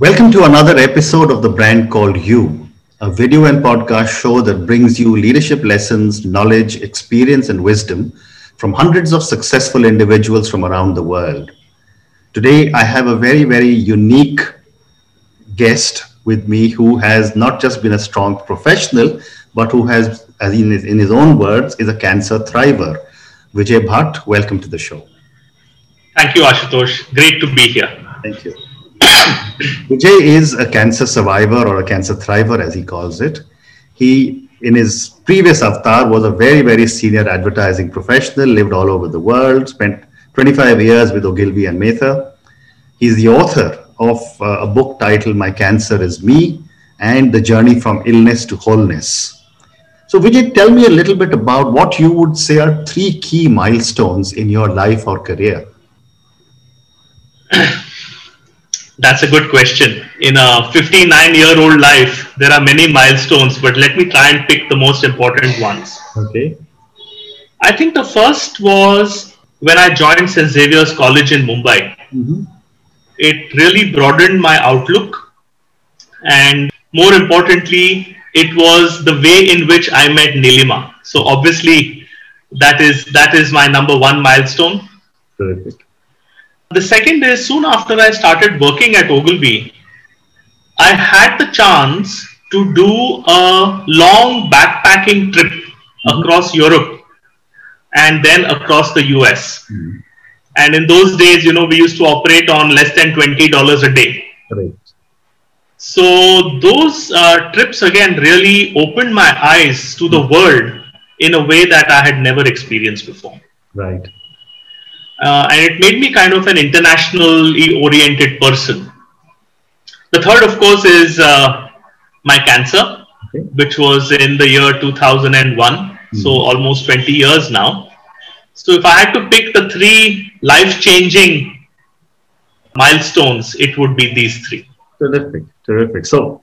Welcome to another episode of the brand called You, a video and podcast show that brings you leadership lessons, knowledge, experience, and wisdom from hundreds of successful individuals from around the world. Today, I have a very, very unique guest with me who has not just been a strong professional, but who has, as in his, in his own words, is a cancer thriver. Vijay Bhat, welcome to the show. Thank you, Ashutosh. Great to be here. Thank you. Vijay is a cancer survivor or a cancer thriver, as he calls it. He, in his previous avatar, was a very, very senior advertising professional, lived all over the world, spent 25 years with Ogilvy and Mather. He's the author of uh, a book titled My Cancer is Me and The Journey from Illness to Wholeness. So, Vijay, tell me a little bit about what you would say are three key milestones in your life or career. That's a good question. In a 59 year old life, there are many milestones, but let me try and pick the most important ones. Okay. I think the first was when I joined St. Xavier's College in Mumbai. Mm-hmm. It really broadened my outlook. And more importantly, it was the way in which I met Nilima. So obviously, that is that is my number one milestone. Terrific. The second is soon after I started working at Ogilvy, I had the chance to do a long backpacking trip mm-hmm. across Europe and then across the US. Mm-hmm. And in those days, you know, we used to operate on less than $20 a day. Right. So those uh, trips again really opened my eyes to the world in a way that I had never experienced before. Right uh, and it made me kind of an internationally oriented person. The third, of course, is uh, my cancer, okay. which was in the year 2001, mm-hmm. so almost 20 years now. So, if I had to pick the three life changing milestones, it would be these three. Terrific, terrific. So,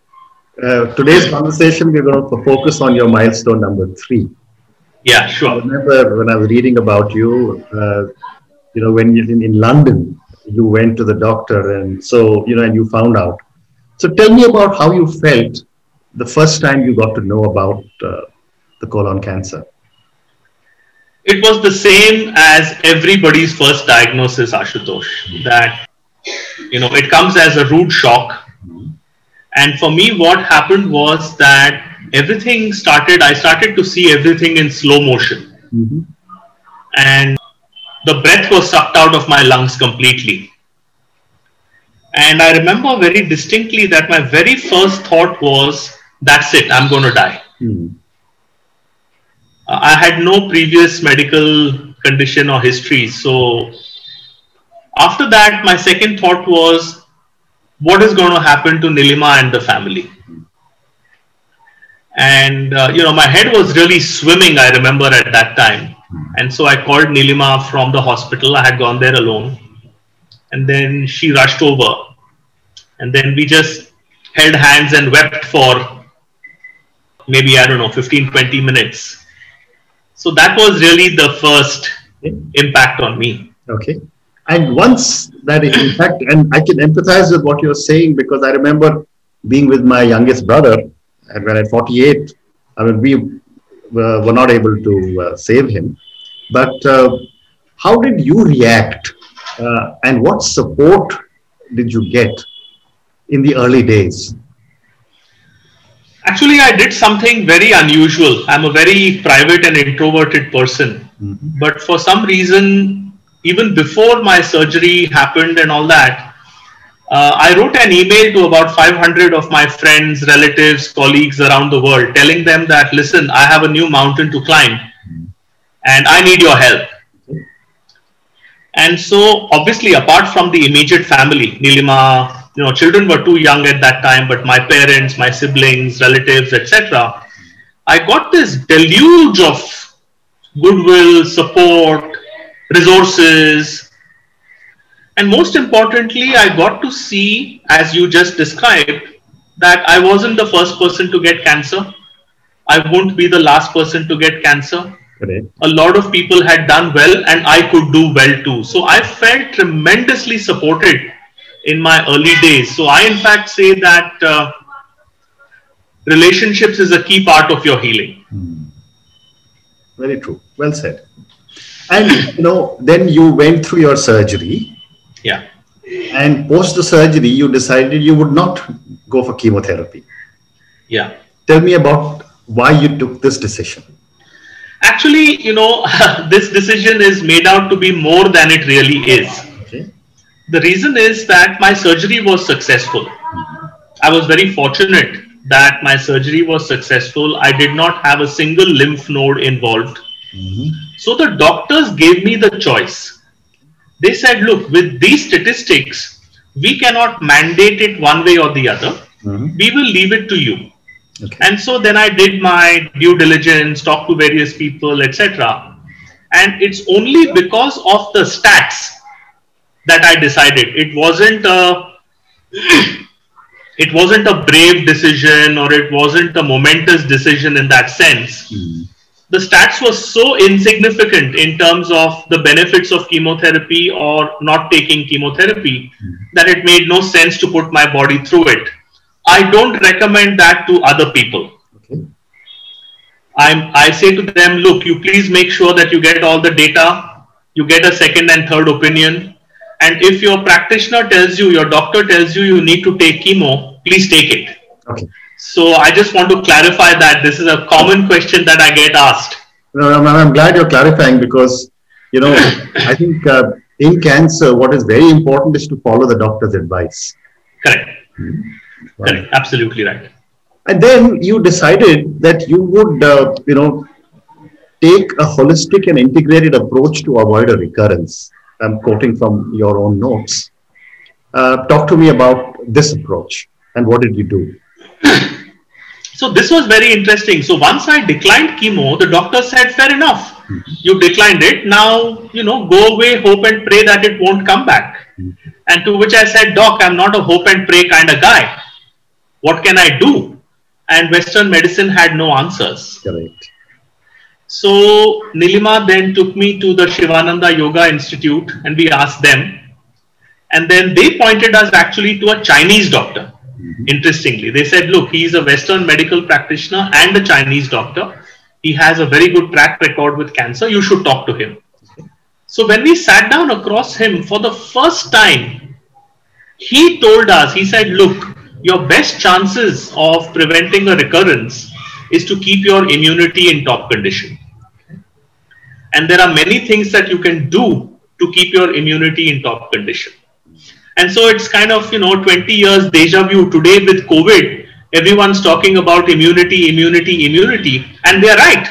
uh, today's conversation, we're going to focus on your milestone number three. Yeah, sure. I remember when I was reading about you, uh, you know, when you in, in London, you went to the doctor, and so you know, and you found out. So tell me about how you felt the first time you got to know about uh, the colon cancer. It was the same as everybody's first diagnosis, Ashutosh. Mm-hmm. That you know, it comes as a rude shock. Mm-hmm. And for me, what happened was that everything started. I started to see everything in slow motion. Mm-hmm. And the breath was sucked out of my lungs completely. And I remember very distinctly that my very first thought was, that's it, I'm going to die. Mm. I had no previous medical condition or history. So after that, my second thought was, what is going to happen to Nilima and the family? And, uh, you know, my head was really swimming, I remember at that time. Mm-hmm. And so I called Nilima from the hospital. I had gone there alone. And then she rushed over. And then we just held hands and wept for maybe, I don't know, 15, 20 minutes. So that was really the first impact on me. Okay. And once that impact, and I can empathize with what you're saying because I remember being with my youngest brother, and when at 48, I mean, we were not able to uh, save him. But uh, how did you react uh, and what support did you get in the early days? Actually, I did something very unusual. I'm a very private and introverted person. Mm-hmm. But for some reason, even before my surgery happened and all that, uh, I wrote an email to about 500 of my friends, relatives, colleagues around the world, telling them that, listen, I have a new mountain to climb and I need your help. And so, obviously, apart from the immediate family, Nilima, you know, children were too young at that time, but my parents, my siblings, relatives, etc., I got this deluge of goodwill, support, resources, and most importantly, I got to see, as you just described, that I wasn't the first person to get cancer. I won't be the last person to get cancer. Correct. A lot of people had done well, and I could do well too. So I felt tremendously supported in my early days. So I, in fact, say that uh, relationships is a key part of your healing. Hmm. Very true. Well said. And you know, then you went through your surgery. Yeah. And post the surgery, you decided you would not go for chemotherapy. Yeah. Tell me about why you took this decision. Actually, you know, this decision is made out to be more than it really is. Okay. The reason is that my surgery was successful. I was very fortunate that my surgery was successful. I did not have a single lymph node involved. Mhm. So the doctors gave me the choice. They said, look, with these statistics, we cannot mandate it one way or the other. Mhm. We will leave it to you. Okay. And so then I did my due diligence, talked to various people, etc. And it's only because of the stats that I decided. It wasn't a it wasn't a brave decision or it wasn't a momentous decision in that sense. Hmm. The stats were so insignificant in terms of the benefits of chemotherapy or not taking chemotherapy that it made no sense to put my body through it. I don't recommend that to other people. Okay. I'm, I say to them, look, you please make sure that you get all the data, you get a second and third opinion. And if your practitioner tells you, your doctor tells you you need to take chemo, please take it. Okay. So I just want to clarify that this is a common question that I get asked. No, I'm, I'm glad you're clarifying because, you know, I think uh, in cancer, what is very important is to follow the doctor's advice. Correct. Right. Correct. Absolutely right. And then you decided that you would, uh, you know, take a holistic and integrated approach to avoid a recurrence. I'm quoting from your own notes. Uh, talk to me about this approach and what did you do? So this was very interesting. So once I declined chemo, the doctor said, fair enough. You declined it. Now, you know, go away, hope and pray that it won't come back. And to which I said, Doc, I'm not a hope and pray kind of guy. What can I do? And Western medicine had no answers. Correct. So Nilima then took me to the Shivananda Yoga Institute and we asked them. And then they pointed us actually to a Chinese doctor. Mm-hmm. Interestingly, they said, look, he's a Western medical practitioner and a Chinese doctor. He has a very good track record with cancer. You should talk to him. So when we sat down across him for the first time, he told us, he said, look, your best chances of preventing a recurrence is to keep your immunity in top condition. And there are many things that you can do to keep your immunity in top condition. And so it's kind of, you know, 20 years deja vu today with COVID. Everyone's talking about immunity, immunity, immunity. And they're right.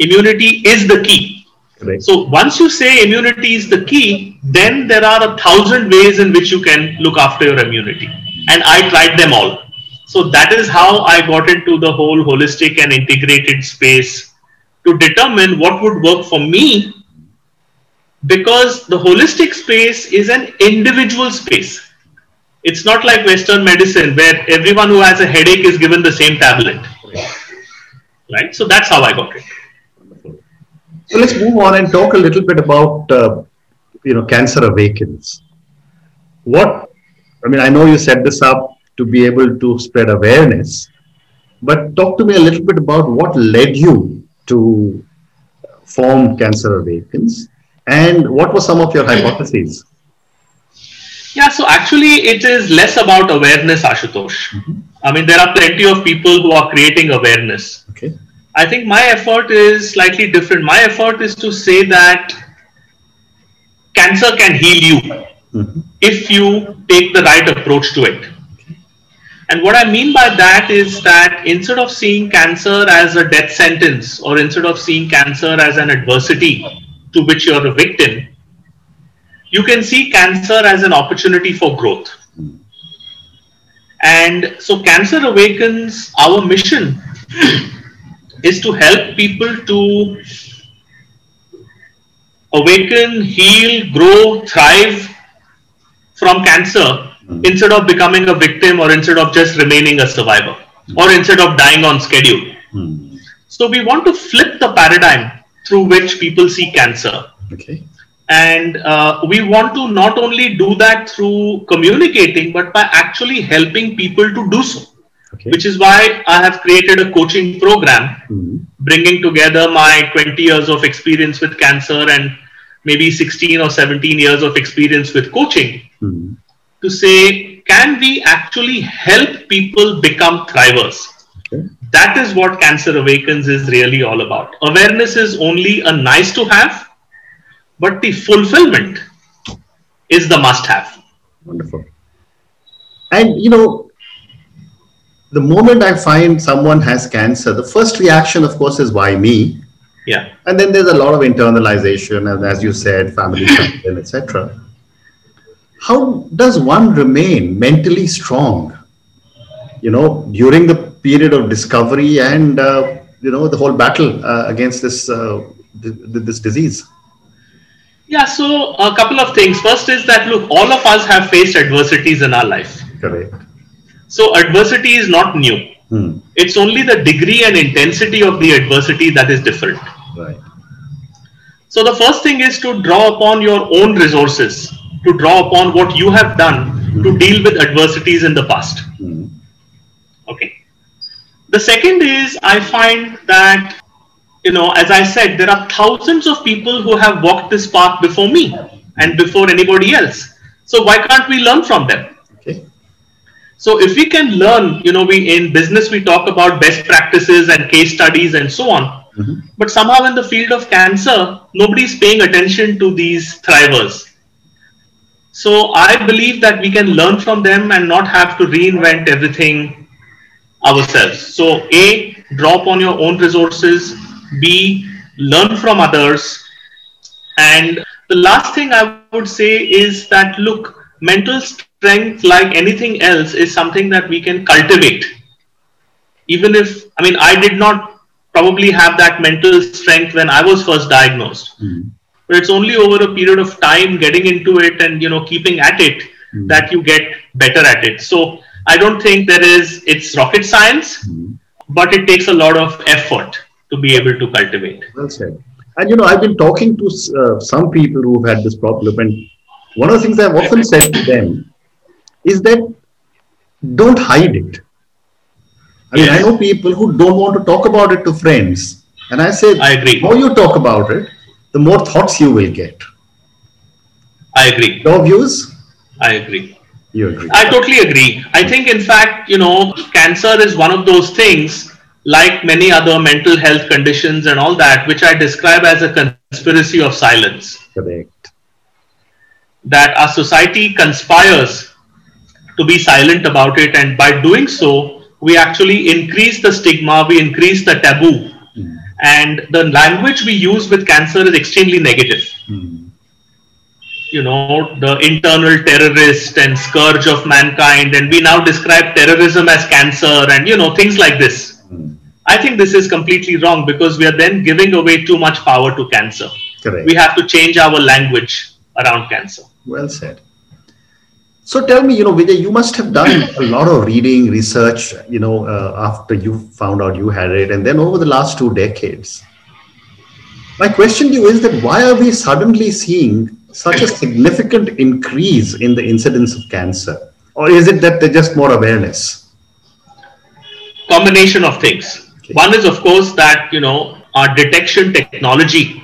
Immunity is the key. Correct. So once you say immunity is the key, then there are a thousand ways in which you can look after your immunity. And I tried them all. So that is how I got into the whole holistic and integrated space to determine what would work for me because the holistic space is an individual space. It's not like Western medicine where everyone who has a headache is given the same tablet. Right? So that's how I got it. So let's move on and talk a little bit about, uh, you know, Cancer Awakens. What, I mean, I know you set this up to be able to spread awareness, but talk to me a little bit about what led you to form Cancer Awakens and what were some of your hypotheses? Yeah, so actually, it is less about awareness, Ashutosh. I mean, there are plenty of people who are creating awareness. Okay. I think my effort is slightly different. My effort is to say that cancer can heal you Mhm. if you take the right approach to it. And what I mean by that is that instead of seeing cancer as a death sentence or instead of seeing cancer as an adversity to which you're a victim, you can see cancer as an opportunity for growth. And so, Cancer Awakens, our mission is to help people to awaken, heal, grow, thrive from cancer instead of becoming a victim or instead of just remaining a survivor or instead of dying on schedule. Hmm. So, we want to flip the paradigm through which people see cancer. Okay. And uh, we want to not only do that through communicating, but by actually helping people to do so. Okay. Which is why I have created a coaching program, mm-hmm. bringing together my 20 years of experience with cancer and maybe 16 or 17 years of experience with coaching mm-hmm. to say, can we actually help people become thrivers? Okay. That is what Cancer Awakens is really all about. Awareness is only a nice to have, but the fulfillment is the must have. Wonderful. And you know, the moment I find someone has cancer, the first reaction, of course, is why me? Yeah. And then there's a lot of internalization, and as you said, family, etc. How does one remain mentally strong? You know, during the period of discovery and uh, you know the whole battle uh, against this uh, th- this disease. Yeah, so a couple of things. First is that look, all of us have faced adversities in our life. Correct. So adversity is not new. Hmm. It's only the degree and intensity of the adversity that is different. Right. So the first thing is to draw upon your own resources, to draw upon what you have done hmm. to deal with adversities in the past. Hmm. The second is I find that you know, as I said, there are thousands of people who have walked this path before me and before anybody else. So why can't we learn from them? Okay. So if we can learn, you know, we in business we talk about best practices and case studies and so on. Mm-hmm. But somehow in the field of cancer, nobody's paying attention to these thrivers. So I believe that we can learn from them and not have to reinvent everything ourselves. So A, drop on your own resources, B, learn from others. And the last thing I would say is that look, mental strength, like anything else, is something that we can cultivate. Even if, I mean, I did not probably have that mental strength when I was first diagnosed. Mm. But it's only over a period of time getting into it and, you know, keeping at it mm. that you get better at it. So I don't think there is, it's rocket science, mm. but it takes a lot of effort to be able to cultivate. Well said. And you know, I've been talking to uh, some people who've had this problem, and one of the things I've often said to them is that don't hide it. I mean, yes. I know people who don't want to talk about it to friends, and I say, I agree. The more you talk about it, the more thoughts you will get. I agree. Your views? I agree. You agree? I totally agree. I think, in fact, you know, cancer is one of those things like many other mental health conditions and all that, which I describe as a conspiracy of silence. Correct. That our society conspires to be silent about it, and by doing so, we actually increase the stigma, we increase the taboo, mm. and the language we use with cancer is extremely negative. Mm. You know, the internal terrorist and scourge of mankind, and we now describe terrorism as cancer, and you know, things like this I think this is completely wrong because we are then giving away too much power to cancer. Correct. We have to change our language around cancer. Well said. So tell me, you know, Vijay, you must have done a lot of reading, research, you know, uh, after you found out you had it, and then over the last two decades. My question to you is that why are we suddenly seeing such a significant increase in the incidence of cancer? Or is it that there's just more awareness? Combination of things one is, of course, that you know our detection technology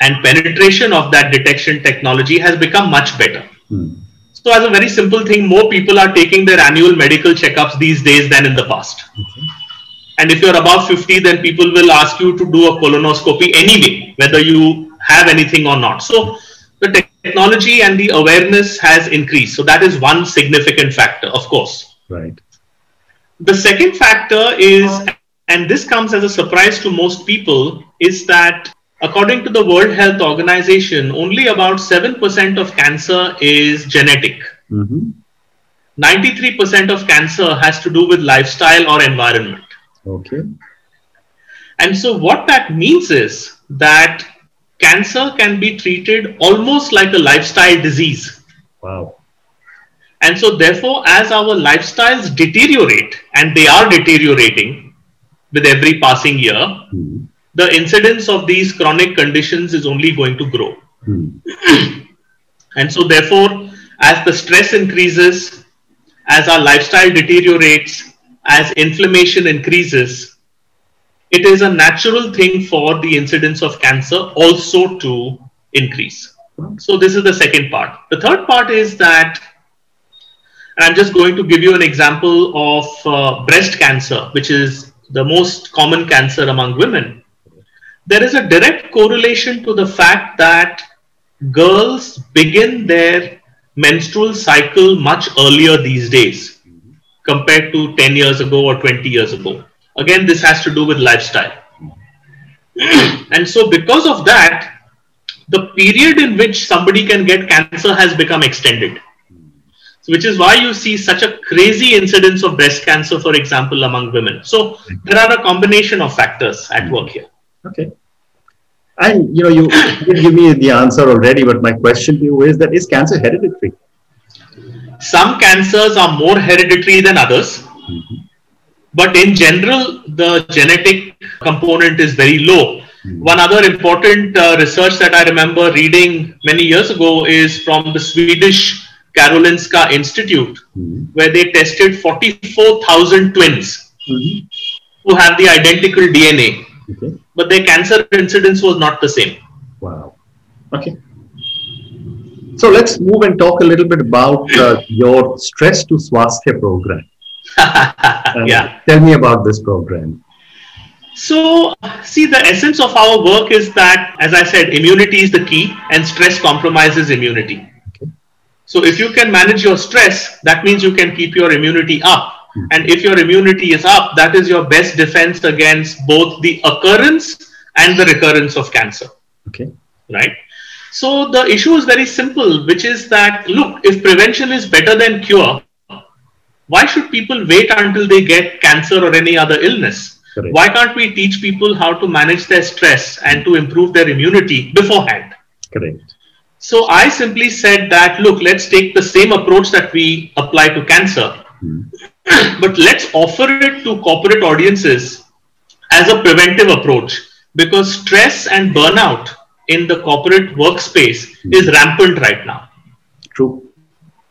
and penetration of that detection technology has become much better. Hmm. So, as a very simple thing, more people are taking their annual medical checkups these days than in the past. Okay. And if you're above 50, then people will ask you to do a colonoscopy anyway, whether you have anything or not. So, the technology and the awareness has increased. So, that is one significant factor, of course. Right. The second factor is and this comes as a surprise to most people, is that according to the World Health Organization, only about 7% of cancer is genetic. Mm-hmm. 93% of cancer has to do with lifestyle or environment. Okay. And so, what that means is that cancer can be treated almost like a lifestyle disease. Wow. And so, therefore, as our lifestyles deteriorate, and they are deteriorating, with every passing year, mm-hmm. the incidence of these chronic conditions is only going to grow. Hmm. And so, therefore, as the stress increases, as our lifestyle deteriorates, as inflammation increases, it is a natural thing for the incidence of cancer also to increase. So, this is the second part. The third part is that, I'm just going to give you an example of uh, breast cancer, which is the most common cancer among women. There is a direct correlation to the fact that girls begin their menstrual cycle much earlier these days compared to 10 years ago or 20 years ago. Again, this has to do with lifestyle. and so, because of that, the period in which somebody can get cancer has become extended. Which is why you see such a crazy incidence of breast cancer, for example, among women. So, there are a combination of factors at work here. Okay. And you know, you did give me the answer already, but my question to you is that is cancer hereditary? Some cancers are more hereditary than others, mm-hmm. But in general, the genetic component is very low. Mm-hmm. One other important uh, research that I remember reading many years ago is from the Swedish Karolinska Institute, mm-hmm. where they tested 44,000 twins mm-hmm. who have the identical DNA Okay. But their cancer incidence was not the same. Wow. Okay. So let's move and talk a little bit about uh, your Stress to Swasthya program. Uh, yeah. Tell me about this program. So, see, the essence of our work is that, as I said, immunity is the key and stress compromises immunity. Okay. So, if you can manage your stress, that means you can keep your immunity up Hmm. And if your immunity is up, that is your best defense against both the occurrence and the recurrence of cancer. Okay. Right? So the issue is very simple, which is that look, if prevention is better than cure, why should people wait until they get cancer or any other illness? Correct. Why can't we teach people how to manage their stress and to improve their immunity beforehand? Correct. So I simply said that look, let's take the same approach that we apply to cancer. Hmm. but let's offer it to corporate audiences as a preventive approach because stress and burnout in the corporate workspace mm. is rampant right now. True.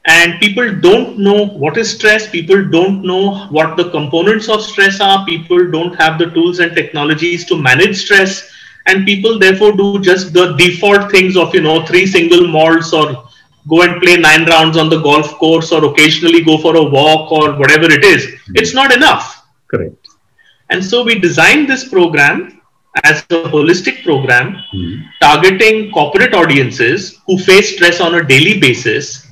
And people don't know what is stress, people don't know what the components of stress are, people don't have the tools and technologies to manage stress, and people therefore do just the default things of, you know, three single malts or go and play nine rounds on the golf course or occasionally go for a walk or whatever it is. Mm-hmm. It's not enough. Correct. And so we designed this program as a holistic program mm-hmm. targeting corporate audiences who face stress on a daily basis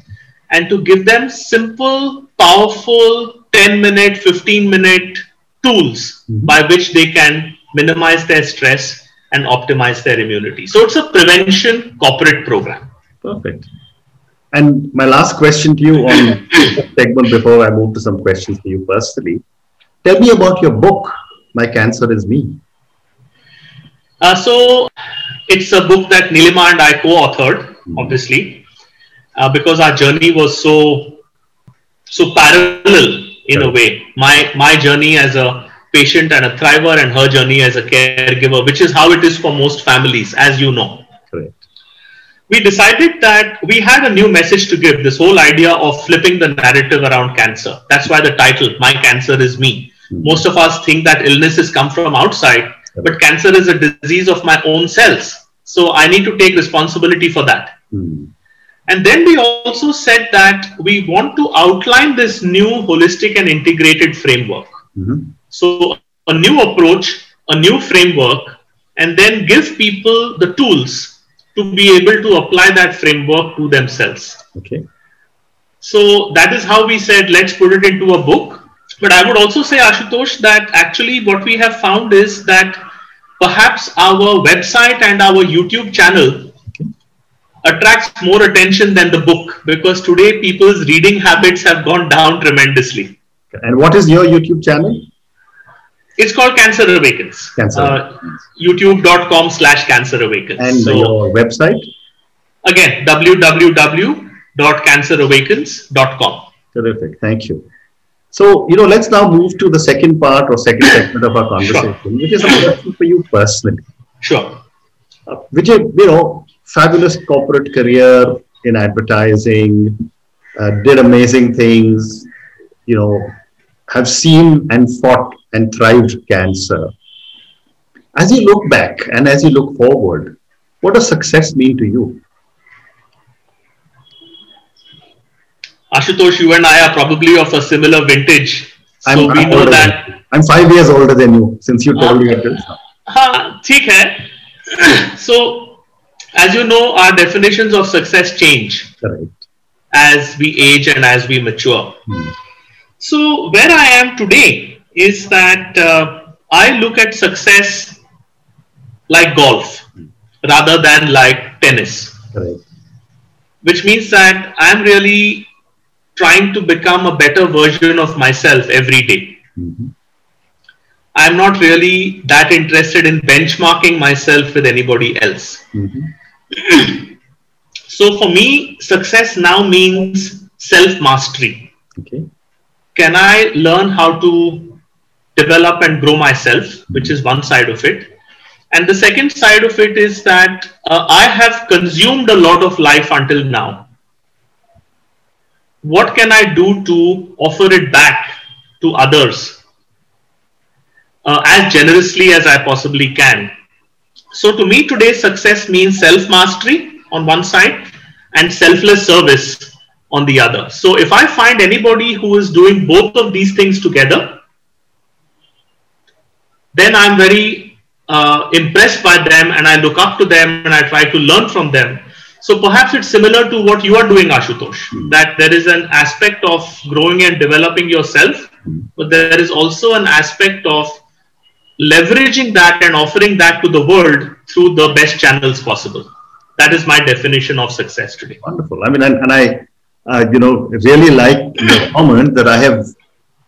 and to give them simple, powerful 10 minute, 15 minute tools mm-hmm. by which they can minimize their stress and optimize their immunity. So it's a prevention corporate program. Perfect. And my last question to you on segment before I move to some questions for you personally. Tell me about your book, My Cancer is Me. Uh, so it's a book that Nilima and I co-authored, mm-hmm. obviously, uh, because our journey was so so parallel in right. a way. My my journey as a patient and a thriver, and her journey as a caregiver, which is how it is for most families, as you know we decided that we had a new message to give this whole idea of flipping the narrative around cancer. That's why the title, My Cancer is Me. Mm. Most of us think that illnesses come from outside, but cancer is a disease of my own cells. So I need to take responsibility for that. Mm. And then we also said that we want to outline this new holistic and integrated framework. Mm-hmm. So a new approach, a new framework, and then give people the tools to be able to apply that framework to themselves. Okay. So that is how we said, let's put it into a book. But I would also say, Ashutosh, that actually what we have found is that perhaps our website and our YouTube channel attracts more attention than the book because today people's reading habits have gone down tremendously. And what is your YouTube channel? It's called Cancer Awakens. Cancer. Uh, YouTube.com slash Cancer Awakens. And so, your website? Again, www.cancerawakens.com. Terrific. Thank you. So, you know, let's now move to the second part or second segment of our conversation, sure. which is a question for you personally. Sure. Uh, Vijay, you know, fabulous corporate career in advertising, uh, did amazing things, you know, have seen and fought and thrived cancer. As you look back and as you look forward, what does success mean to you? Ashutosh, you and I are probably of a similar vintage. So I'm, we I'm know older that. than you. I'm five years older than you since you told me this. हाँ ठीक है so as you know our definitions of success change Correct. as we age and as we mature Hmm. so where i am today is that uh, i look at success like golf rather than like tennis Correct. which means that i'm really trying to become a better version of myself every day Mhm. i'm not really that interested in benchmarking myself with anybody else Mhm. So for me, success now means self mastery. Okay. Can I learn how to develop and grow myself, which is one side of it. And the second side of it is that uh, I have consumed a lot of life until now. What can I do to offer it back to others uh, as generously as I possibly can? So to me today, success means self mastery on one side and selfless service on the other. So if I find anybody who is doing both of these things together, then I'm very uh, impressed by them and I look up to them and I try to learn from them. So perhaps it's similar to what you are doing, Ashutosh, that there is an aspect of growing and developing yourself, but there is also an aspect of leveraging that and offering that to the world through the best channels possible. That is my definition of success today. Wonderful. I mean, and, and I, uh, you know, really like your comment that I have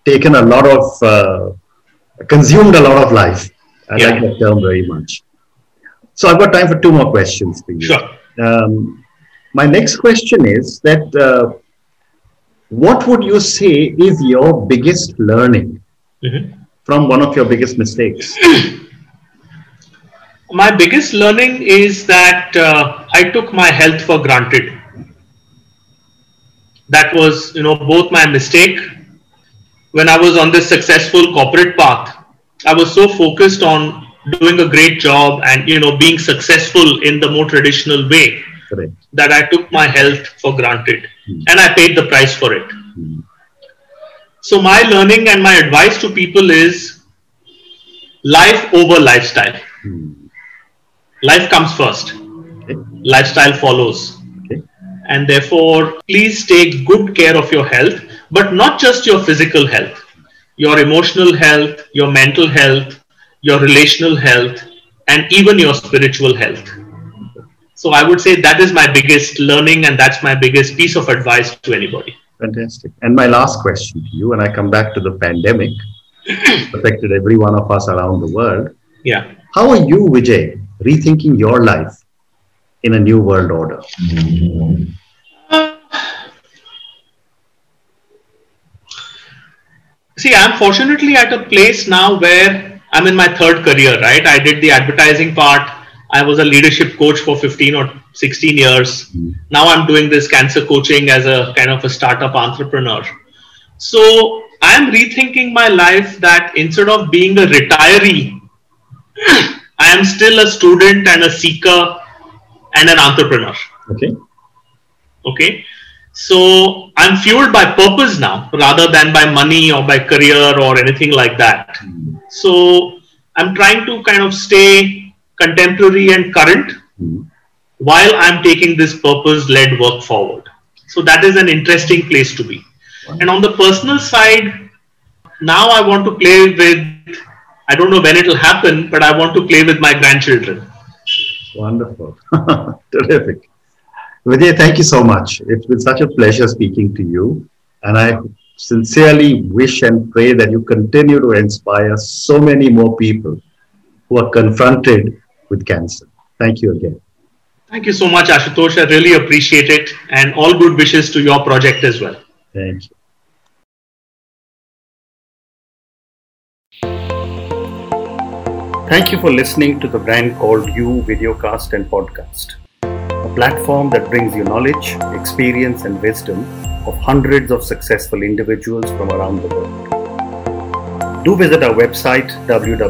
taken a lot of, uh, consumed a lot of life. I Yeah. like that term very much. So I've got time for two more questions for you. Sure. Um, my next question is that uh, what would you say is your biggest learning Mhm. From one of your biggest mistakes? My biggest learning is that uh, I took my health for granted. That was, you know, both my mistake. When I was on this successful corporate path, I was so focused on doing a great job and, you know, being successful in the more traditional way Correct. that I took my health for granted and I paid the price for it. So, my learning and my advice to people is life over lifestyle. Hmm. Life comes first, Okay. lifestyle follows. Okay. And therefore, please take good care of your health, but not just your physical health, your emotional health, your mental health, your relational health, and even your spiritual health. So, I would say that is my biggest learning, and that's my biggest piece of advice to anybody. Fantastic. And my last question to you, and I come back to the pandemic, affected every one of us around the world. Yeah. How are you, Vijay, rethinking your life in a new world order? See, I'm fortunately at a place now where I'm in my third career, right? I did the advertising part. I was a leadership coach for 15 or 16 years. Now I'm doing this cancer coaching as a kind of a startup entrepreneur. So I'm rethinking my life that instead of being a retiree, I am still a student and a seeker and an entrepreneur Okay. okay so i'm fueled by purpose now rather than by money or by career or anything like that so i'm trying to kind of stay contemporary and current Hmm. While i'm taking this purpose led work forward so that is an interesting place to be and on the personal side now i want to play with i don't know when it will happen but i want to play with my grandchildren Wonderful. Terrific. Vijay, thank you so much. It's been such a pleasure speaking to you. And I sincerely wish and pray that you continue to inspire so many more people who are confronted with cancer. Thank you again. Thank you so much, Ashutosh. I really appreciate it. And all good wishes to your project as well. Thank you. Thank you for listening to the brand called You Videocast and Podcast. a platform that brings you knowledge, experience, and wisdom of hundreds of successful individuals from around the world. Do visit our website www.tbcy.in